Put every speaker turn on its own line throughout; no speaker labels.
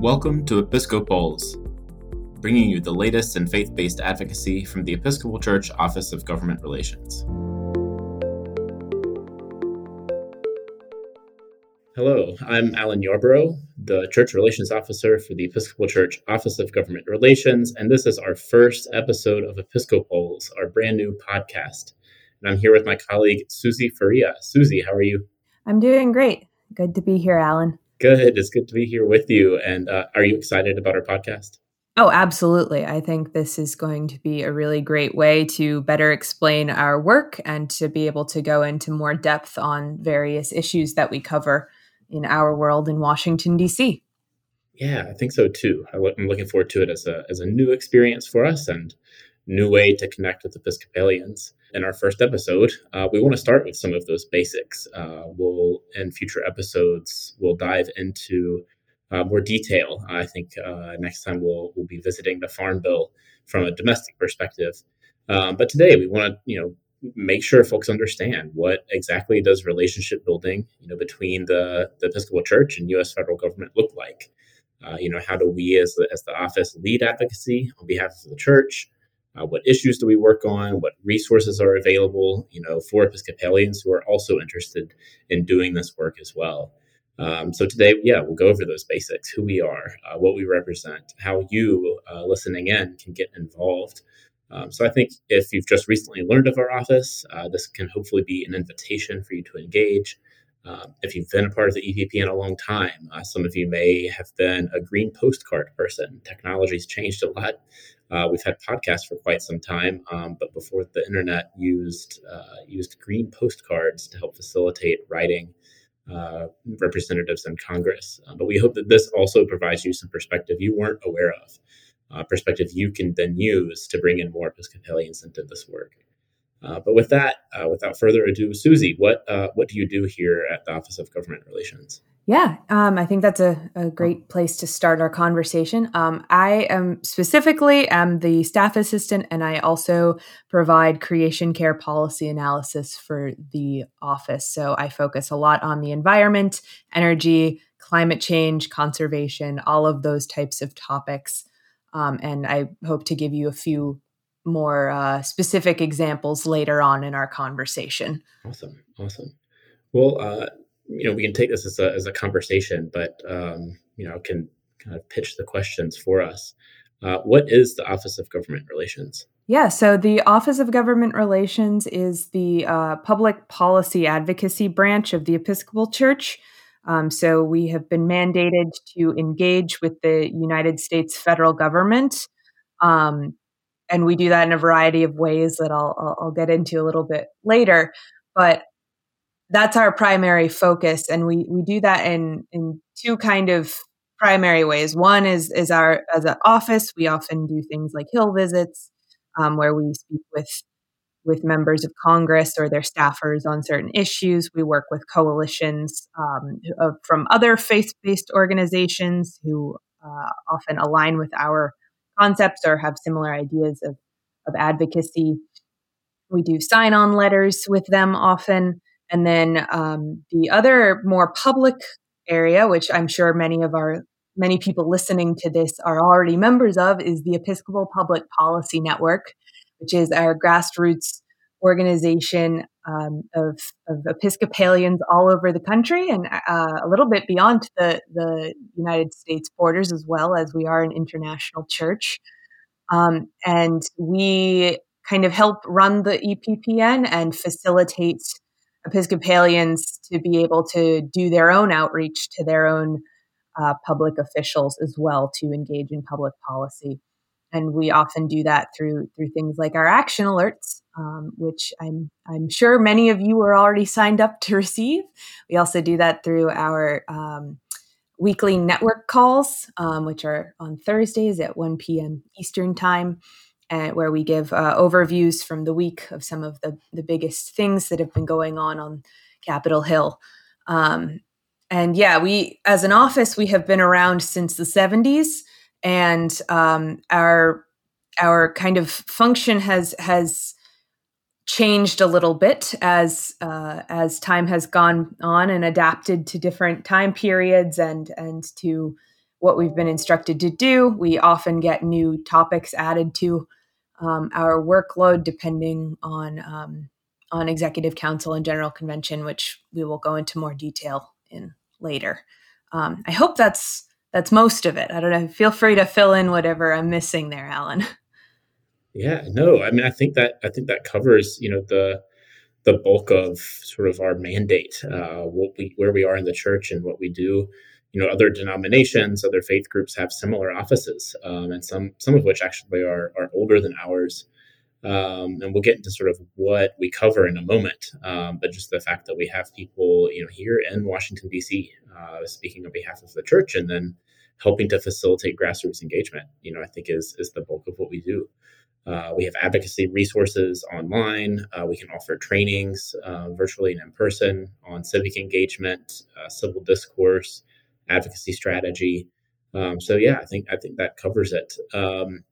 Welcome to Episco-pols, bringing you the latest in faith based advocacy from the Episcopal Church Office of Government Relations. Hello, I'm Alan Yarborough, the Church Relations Officer for the Episcopal Church Office of Government Relations, and this is our first episode of Episco-pols, our brand new podcast. And I'm here with my colleague, Susie Faria. Susie, how are you?
I'm doing great. Good to be here, Alan.
Good. It's good to be here with you. And uh, are you excited about our podcast?
Oh, absolutely. I think this is going to be a really great way to better explain our work and to be able to go into more depth on various issues that we cover in our world in Washington, D.C.
Yeah, I think so too. I'm looking forward to it as a, as a new experience for us and new way to connect with Episcopalians. In our first episode, uh, we want to start with some of those basics. Uh, we'll, in future episodes, we'll dive into uh, more detail. I think uh, next time we'll we'll be visiting the Farm Bill from a domestic perspective. Um, but today we want to, you know, make sure folks understand what exactly does relationship building, you know, between the, the Episcopal Church and U.S. federal government look like. Uh, you know, how do we as the, as the office lead advocacy on behalf of the church? Uh, what issues do we work on? What resources are available, you know, for Episcopalians who are also interested in doing this work as well. Um, so today, yeah, we'll go over those basics: who we are, uh, what we represent, how you, uh, listening in, can get involved. Um, so I think if you've just recently learned of our office, uh, this can hopefully be an invitation for you to engage. Um, if you've been a part of the EPPN a long time, uh, some of you may have been a green postcard person. Technology's changed a lot. Uh, we've had podcasts for quite some time, um, but before the internet used uh, used green postcards to help facilitate writing uh, representatives in Congress. Uh, but we hope that this also provides you some perspective you weren't aware of, uh, perspective you can then use to bring in more Episcopalians into this work. Uh, but with that, without further ado, Susie, what what do you do here at the Office of Government Relations?
Yeah, um, I think that's a, a, great place to start our conversation. Um, I am specifically am the staff assistant, and I also provide creation care policy analysis for the office. So I focus a lot on the environment, energy, climate change, conservation, all of those types of topics. Um, and I hope to give you a few more uh, specific examples later on in our conversation.
Awesome, awesome. Well, uh, you know, we can take this as a, as a conversation, but, um, you know, can kind of pitch the questions for us. Uh, what is the Office of Government Relations?
Yeah, so the Office of Government Relations is the uh, public policy advocacy branch of the Episcopal Church. Um, so we have been mandated to engage with the United States federal government. Um, and we do that in a variety of ways that I'll, I'll, I'll get into a little bit later. But that's our primary focus and we we do that in in two kind of primary ways. One is is our as an office we often do things like hill visits um, where we speak with with members of congress or their staffers on certain issues. We work with coalitions um, of, from other faith-based organizations who uh, often align with our concepts or have similar ideas of, of advocacy. We do sign-on letters with them often and then um, the other more public area, which I'm sure many of our many people listening to this are already members of, is the Episcopal Public Policy Network, which is our grassroots organization um, of, of, Episcopalians all over the country and uh, a little bit beyond the, the United States borders as well as we are an international church. Um, and we kind of help run the EPPN and facilitate Episcopalians to be able to do their own outreach to their own uh, public officials as well to engage in public policy. And we often do that through through things like our action alerts, um, which I'm I'm sure many of you are already signed up to receive. We also do that through our um, weekly network calls, um, which are on Thursdays at 1 p.m. Eastern time and where we give uh, overviews from the week of some of the, the biggest things that have been going on on Capitol Hill. Um, and yeah, we as an office we have been around since the 70s, and um, our our kind of function has has changed a little bit as uh, as time has gone on and adapted to different time periods and and to what we've been instructed to do. We often get new topics added to um, our workload depending on um, on executive council and general convention, which we will go into more detail in later. Um, I hope that's that's most of it. I don't know. Feel free to fill in whatever I'm missing there, Alan.
Yeah, no, I mean, I think that I think that covers you know the the bulk of sort of our mandate, uh, what we where we are in the church and what we do. You know, other denominations, other faith groups have similar offices, um, and some some of which actually are are older than ours. Um, and we'll get into sort of what we cover in a moment. Um, but just the fact that we have people, you know, here in Washington D.C. Uh, speaking on behalf of the church, and then helping to facilitate grassroots engagement, you know, I think is is the bulk of what we do. Uh, we have advocacy resources online. Uh, we can offer trainings uh, virtually and in person on civic engagement, uh, civil discourse, advocacy strategy. Um, so yeah, I think I think that covers it. Um,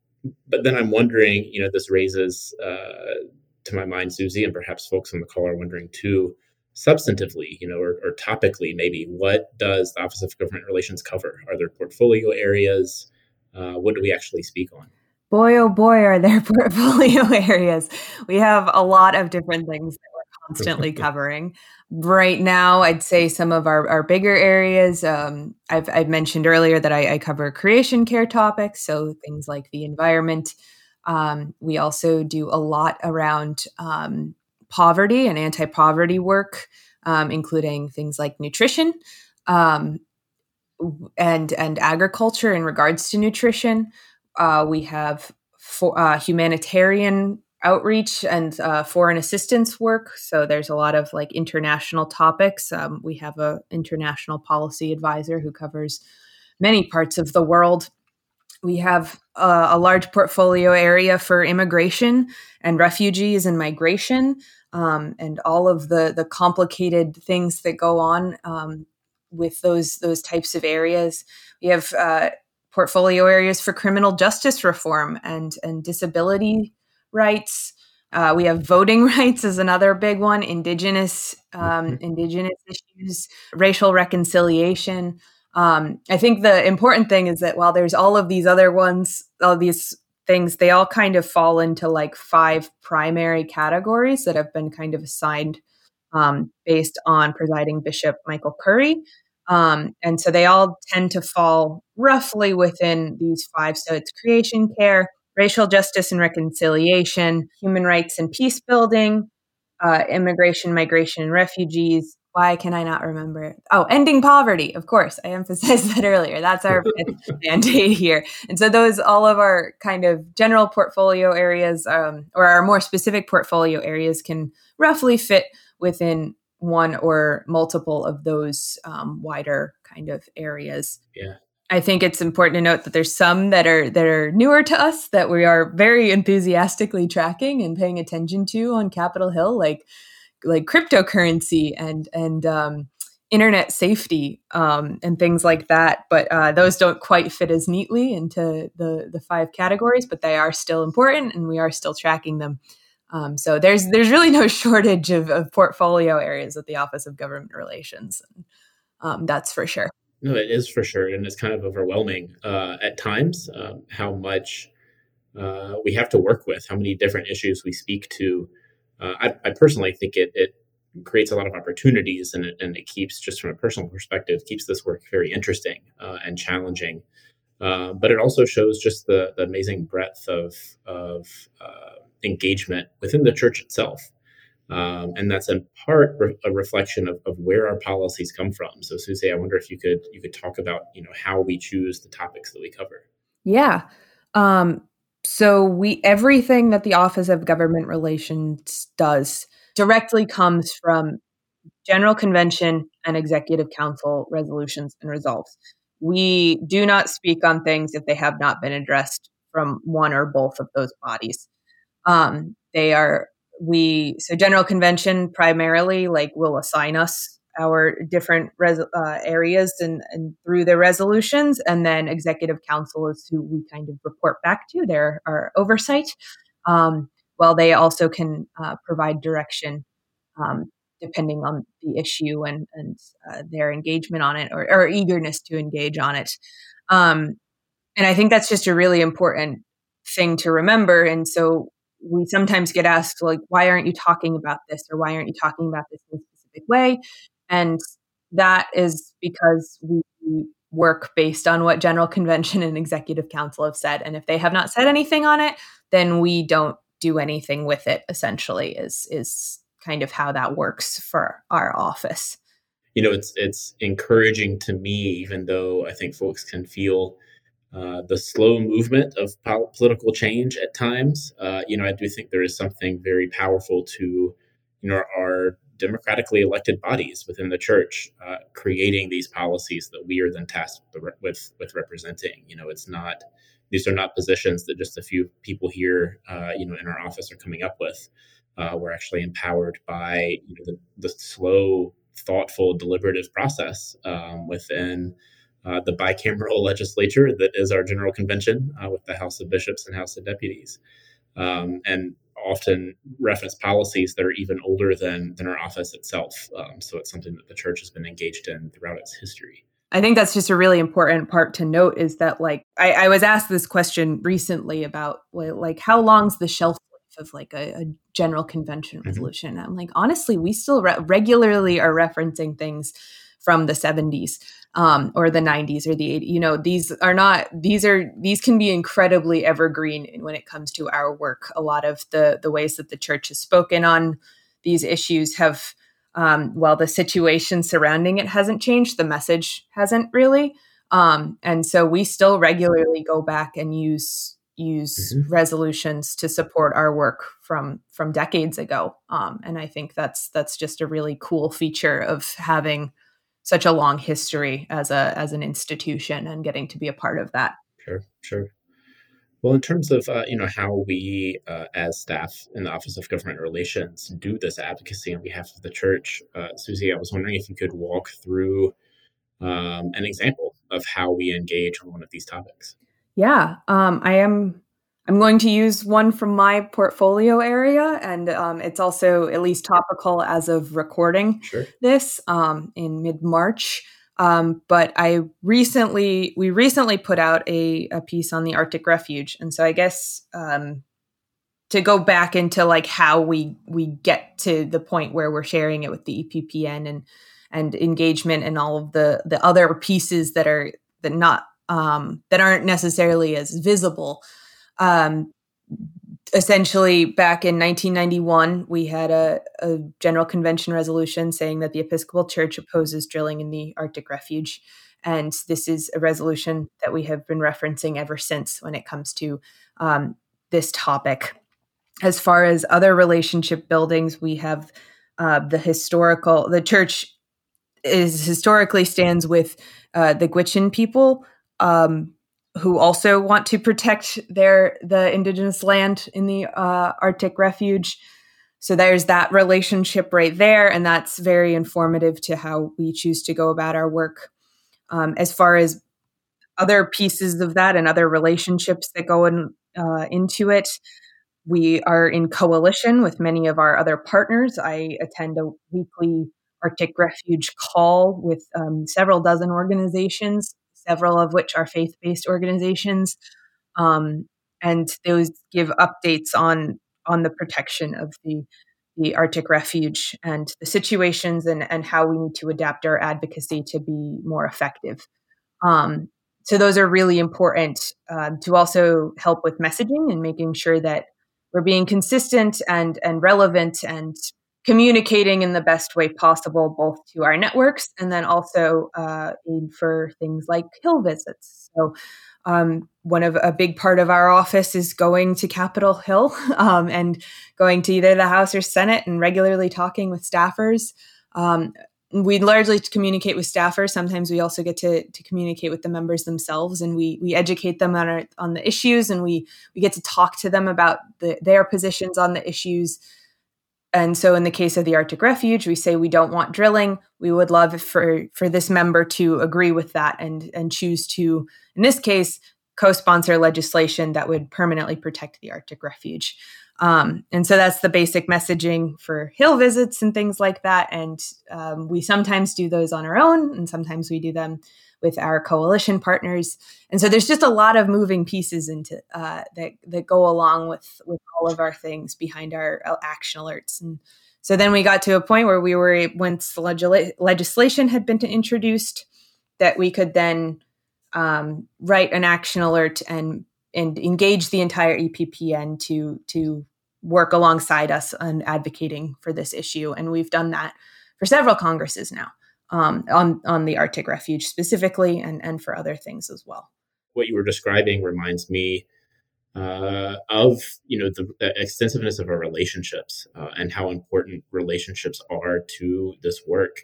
but then I'm wondering, you know, this raises uh, to my mind, Susie, and perhaps folks on the call are wondering too, substantively, you know, or, or, topically, maybe what does the Office of Government Relations cover? Are there portfolio areas? Uh, what do we actually speak on?
Boy, oh boy, are there portfolio areas. We have a lot of different things that constantly covering. Right now, I'd say some of our, our bigger areas. Um, I've, I've, mentioned earlier that I, I, cover creation care topics, so things like the environment. Um, we also do a lot around um, poverty and anti poverty work, um, including things like nutrition um, and and agriculture in regards to nutrition. Uh, we have for, uh, humanitarian outreach and uh, foreign assistance work. So there's a lot of like international topics. Um, we have a international policy advisor who covers many parts of the world. We have uh, a large portfolio area for immigration and refugees and migration, um, and all of the the complicated things that go on um, with those those types of areas. We have uh, portfolio areas for criminal justice reform and and disability rights. Uh, we have voting rights as another big one, indigenous um, indigenous issues, racial reconciliation. Um, I think the important thing is that while there's all of these other ones, all these things, they all kind of fall into like five primary categories that have been kind of assigned um, based on presiding Bishop Michael Curry. Um, and so they all tend to fall roughly within these five. So it's creation care, racial justice and reconciliation, human rights and peace building, uh, immigration, migration, and refugees. Why can I not remember it? Oh, ending poverty. Of course, I emphasized that earlier. That's our mandate here. And so those, all of our kind of general portfolio areas, um, or our more specific portfolio areas, can roughly fit within one or multiple of those um, wider kind of areas.
Yeah.
I think it's important to note that there's some that are that are newer to us that we are very enthusiastically tracking and paying attention to on Capitol Hill, like like cryptocurrency and and um, internet safety um, and things like that. But uh, those don't quite fit as neatly into the the five categories, but they are still important, and we are still tracking them. Um, so there's there's really no shortage of, of, portfolio areas at the Office of Government Relations. Um, that's for sure.
No, it is for sure, and it's kind of overwhelming uh, at times um, how much uh, we have to work with, how many different issues we speak to. Uh, I, I, personally think it, it creates a lot of opportunities, and it, and it keeps, just from a personal perspective, keeps this work very interesting uh, and challenging. Uh, but it also shows just the, the amazing breadth of of uh, engagement within the church itself. Um, and that's in part re- a reflection of, of where our policies come from. So, Susie, I wonder if you could you could talk about you know how we choose the topics that we cover.
Yeah. Um, so we everything that the Office of Government Relations does directly comes from General Convention and Executive Council resolutions and resolves. We do not speak on things if they have not been addressed from one or both of those bodies. Um, they are we so general convention primarily like will assign us our different res, uh, areas and, and through their resolutions and then executive council is who we kind of report back to their our oversight um, while they also can uh, provide direction um, depending on the issue and, and uh, their engagement on it or, or, eagerness to engage on it Um, and I think that's just a really important thing to remember. And so we sometimes get asked, like, why aren't you talking about this or why aren't you talking about this in a specific way? And that is because we work based on what General Convention and Executive Council have said. And if they have not said anything on it, then we don't do anything with it, essentially, is is kind of how that works for our office.
You know, it's it's encouraging to me, even though I think folks can feel uh, the slow movement of political change at times. Uh, you know, I do think there is something very powerful to, you know, our democratically elected bodies within the church uh, creating these policies that we are then tasked with with representing. You know, it's not these are not positions that just a few people here, uh, you know, in our office are coming up with. Uh, we're actually empowered by you know, the, the slow, thoughtful, deliberative process um, within uh, the bicameral legislature that is our general convention uh, with the House of Bishops and House of Deputies. Um, and often reference policies that are even older than, than our office itself. Um, so it's something that the church has been engaged in throughout its history.
I think that's just a really important part to note is that like I, I was asked this question recently about like how long's the shelf life of like a, a general convention mm-hmm. resolution. Mm-hmm. I'm like honestly, we still re- regularly are referencing things from the 70s um, or the 90s or the 80s. You know, these are not these are these can be incredibly evergreen when it comes to our work. A lot of the the ways that the church has spoken on these issues have, um, while the situation surrounding it hasn't changed, the message hasn't really. Um, and so we still regularly go back and use use mm-hmm. resolutions to support our work from from decades ago. Um, and I think that's that's just a really cool feature of having such a long history as a as an institution and getting to be a part of that.
Sure, sure. Well, in terms of uh, you know how we uh, as staff in the Office of Government Relations do this advocacy on behalf of the church, uh, Susie, I was wondering if you could walk through um, an example of how we engage on one of these topics.
Yeah, um, I am I'm going to use one from my portfolio area, and um, it's also at least topical as of recording
sure.
this um, in mid March. Um, but I recently, we recently put out a, a, piece on the Arctic Refuge, and so I guess um, to go back into like how we we get to the point where we're sharing it with the EPPN and and engagement and all of the the other pieces that are that not um, that aren't necessarily as visible. Um, essentially, back in 1991, we had a, a, General Convention resolution saying that the Episcopal Church opposes drilling in the Arctic Refuge. And this is a resolution that we have been referencing ever since when it comes to um, this topic. As far as other relationship buildings, we have uh, the historical, the church is historically stands with uh, the Gwich'in people. Um, who also want to protect their the indigenous land in the uh, Arctic refuge. So there's that relationship right there, and that's very informative to how we choose to go about our work. Um, as far as other pieces of that and other relationships that go in, uh, into it, we are in coalition with many of our other partners. I attend a weekly Arctic Refuge call with um, several dozen organizations several of which are faith based organizations. Um, and those give updates on on the protection of the the Arctic refuge and the situations and, and how we need to adapt our advocacy to be more effective. Um, so those are really important uh, to also help with messaging and making sure that we're being consistent and and relevant and communicating in the best way possible, both to our networks and then also uh, for things like Hill visits. So, um, one of a big part of our office is going to Capitol Hill um, and going to either the House or Senate and regularly talking with staffers. Um, we largely communicate with staffers. Sometimes we also get to, to communicate with the members themselves, and we we educate them on our, on the issues, and we we get to talk to them about the, their positions on the issues and so in the case of the Arctic Refuge, we say we don't want drilling. We would love for for this member to agree with that and and choose to, in this case, co-sponsor legislation that would permanently protect the Arctic Refuge. Um, and so that's the basic messaging for hill visits and things like that. And um, we sometimes do those on our own, and sometimes we do them with our coalition partners. And so there's just a lot of moving pieces into uh, that that go along with with all of our things behind our uh, action alerts. And so then we got to a point where we were once legislation had been introduced that we could then um, write an action alert and and engage the entire EPPN to to work alongside us on advocating for this issue. And we've done that for several congresses now um, on on the Arctic Refuge specifically, and and for other things as well.
What you were describing reminds me uh, of you know the, the, extensiveness of our relationships uh, and how important relationships are to this work.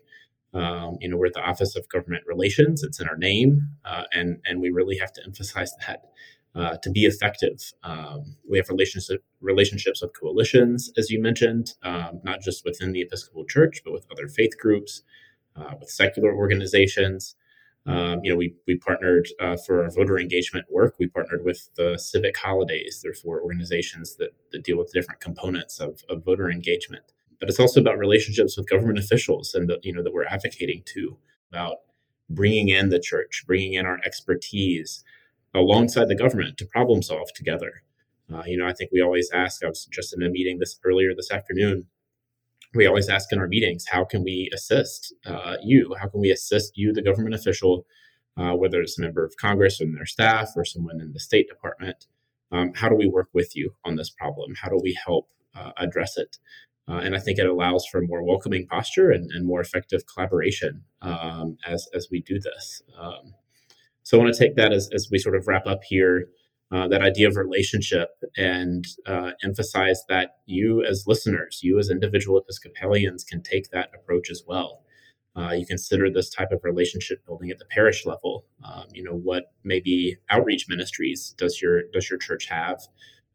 Um, you know, we're at the Office of Government Relations; it's in our name, uh, and and we really have to emphasize that. Uh, to be effective. Um, we have relationship, relationships with coalitions, as you mentioned, um, not just within the Episcopal Church, but with other faith groups, uh, with secular organizations. Um, you know, we, we partnered uh, for our voter engagement work. We partnered with the Civic Holidays. There are four organizations that, that deal with different components of, of voter engagement. But it's also about relationships with government officials and, the, you know, that we're advocating to about bringing in the church, bringing in our expertise alongside the government to problem solve together. Uh, you know, I think we always ask, I was just in a meeting this earlier this afternoon we always ask in our meetings, how can we assist uh, you? How can we assist you, the government official, uh, whether it's a member of Congress and their staff or someone in the State Department? Um, how do we work with you on this problem? How do we help uh, address it? Uh, and I think it allows for a more welcoming posture and, and more effective collaboration um, as, as we do this. Um, so I want to take that as, as we sort of wrap up here uh, that idea of relationship and uh, emphasize that you as listeners, you as individual Episcopalians can take that approach as well. Uh, you consider this type of relationship building at the parish level. Um, you know, what maybe outreach ministries does your does your church have,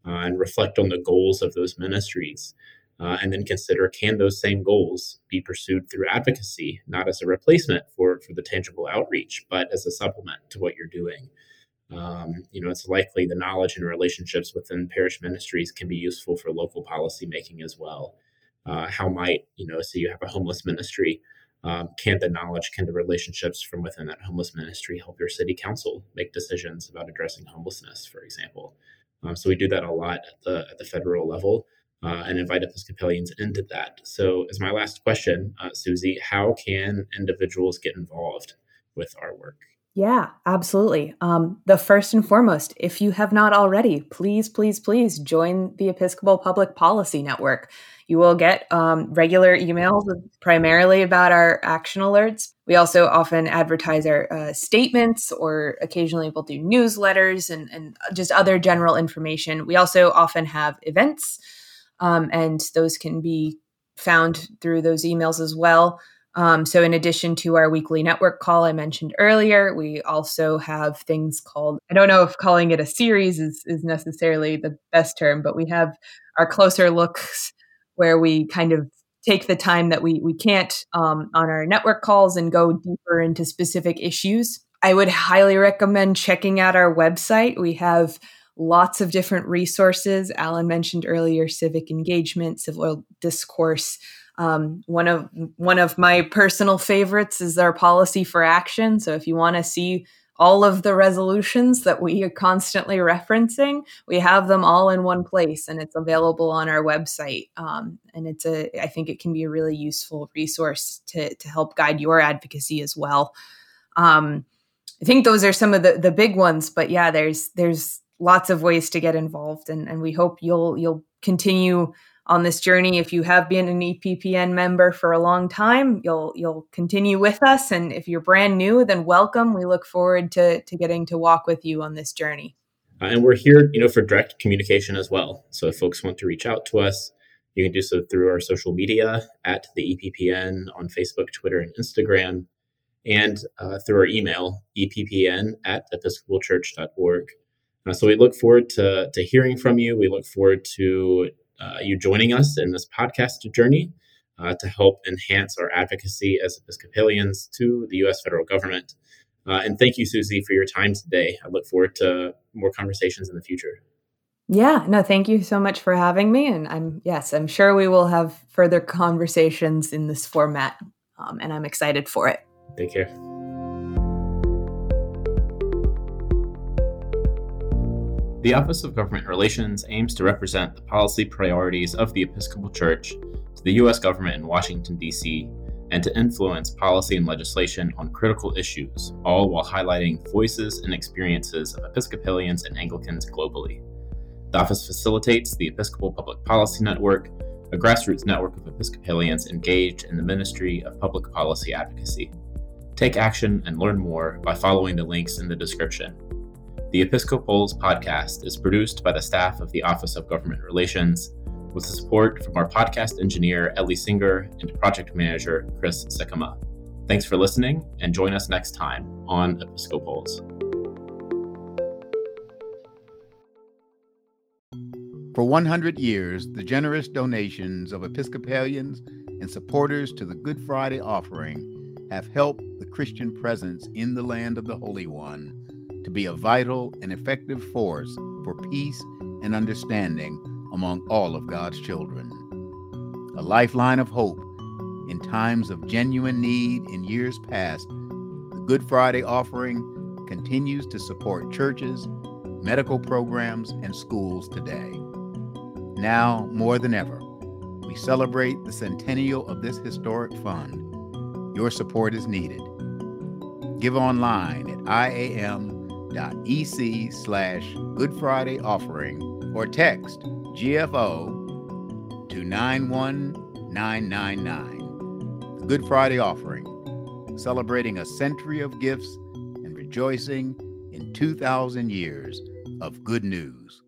uh, and reflect on the goals of those ministries, uh, and then consider can those same goals be pursued through advocacy, not as a replacement for for the tangible outreach, but as a supplement to what you're doing. Um, you know, it's likely the knowledge and relationships within parish ministries can be useful for local policy making as well. Uh, how might, you know, so you have a homeless ministry, um, can the knowledge, can the relationships from within that homeless ministry help your city council make decisions about addressing homelessness, for example? Um, so we do that a lot at the, at the federal level. Uh, and invite Episcopalians into that. So, as my last question, uh, Susie, how can individuals get involved with our work?
Yeah, absolutely. Um, the first and foremost, if you have not already, please, please, please join the Episcopal Public Policy Network. You will get um, regular emails primarily about our action alerts. We also often advertise our uh, statements, or occasionally we'll do newsletters and, and just other general information. We also often have events, um, and those can be found through those emails as well. Um, so, in addition to our weekly network call I mentioned earlier, we also have things called, I don't know if calling it a series is, is necessarily the best term, but we have our closer looks where we kind of take the time that we, we can't um, on our network calls and go deeper into specific issues. I would highly recommend checking out our website. We have lots of different resources. Alan mentioned earlier civic engagement, civil discourse. Um, one of one of my personal favorites is our policy for action. So if you want to see all of the resolutions that we are constantly referencing, we have them all in one place, and it's available on our website. Um, and it's a, I think it can be a really useful resource to to help guide your advocacy as well. Um, I think those are some of the the big ones, but yeah, there's there's lots of ways to get involved, and and we hope you'll you'll continue on this journey. If you have been an EPPN member for a long time, you'll you'll continue with us. And if you're brand new, then welcome. We look forward to to getting to walk with you on this journey.
Uh, and we're here, you know, for direct communication as well. So if folks want to reach out to us, you can do so through our social media at the EPPN on Facebook, Twitter, and Instagram, and uh, through our email, eppn at episcopalchurch.org. Uh, so we look forward to, to hearing from you. We look forward to uh, you joining us in this podcast journey uh, to help enhance our advocacy as Episcopalians to the U.S. federal government. Uh, and thank you, Susie, for your time today. I look forward to more conversations in the future.
Yeah, no, thank you so much for having me. And I'm, yes, I'm sure we will have further conversations in this format. Um, and I'm excited for it.
Take care. The Office of Government Relations aims to represent the policy priorities of the Episcopal Church to the U.S. government in Washington, D.C., and to influence policy and legislation on critical issues, all while highlighting voices and experiences of Episcopalians and Anglicans globally. The office facilitates the Episcopal Public Policy Network, a grassroots network of Episcopalians engaged in the ministry of public policy advocacy. Take action and learn more by following the links in the description. The Episco-pols podcast is produced by the staff of the Office of Government Relations with the support from our podcast engineer, Ellie Singer, and project manager, Chris Sekema. Thanks for listening, and join us next time on Episco-pols.
For 100 years, the generous donations of Episcopalians and supporters to the Good Friday offering have helped the Christian presence in the land of the Holy One to be a vital and effective force for peace and understanding among all of God's children. A lifeline of hope in times of genuine need in years past, the Good Friday offering continues to support churches, medical programs, and schools today. Now, more than ever, we celebrate the centennial of this historic fund. Your support is needed. Give online at iam.ec slash Good Friday offering or text GFO to 91999. The Good Friday offering, celebrating a century of gifts and rejoicing in 2,000 years of good news.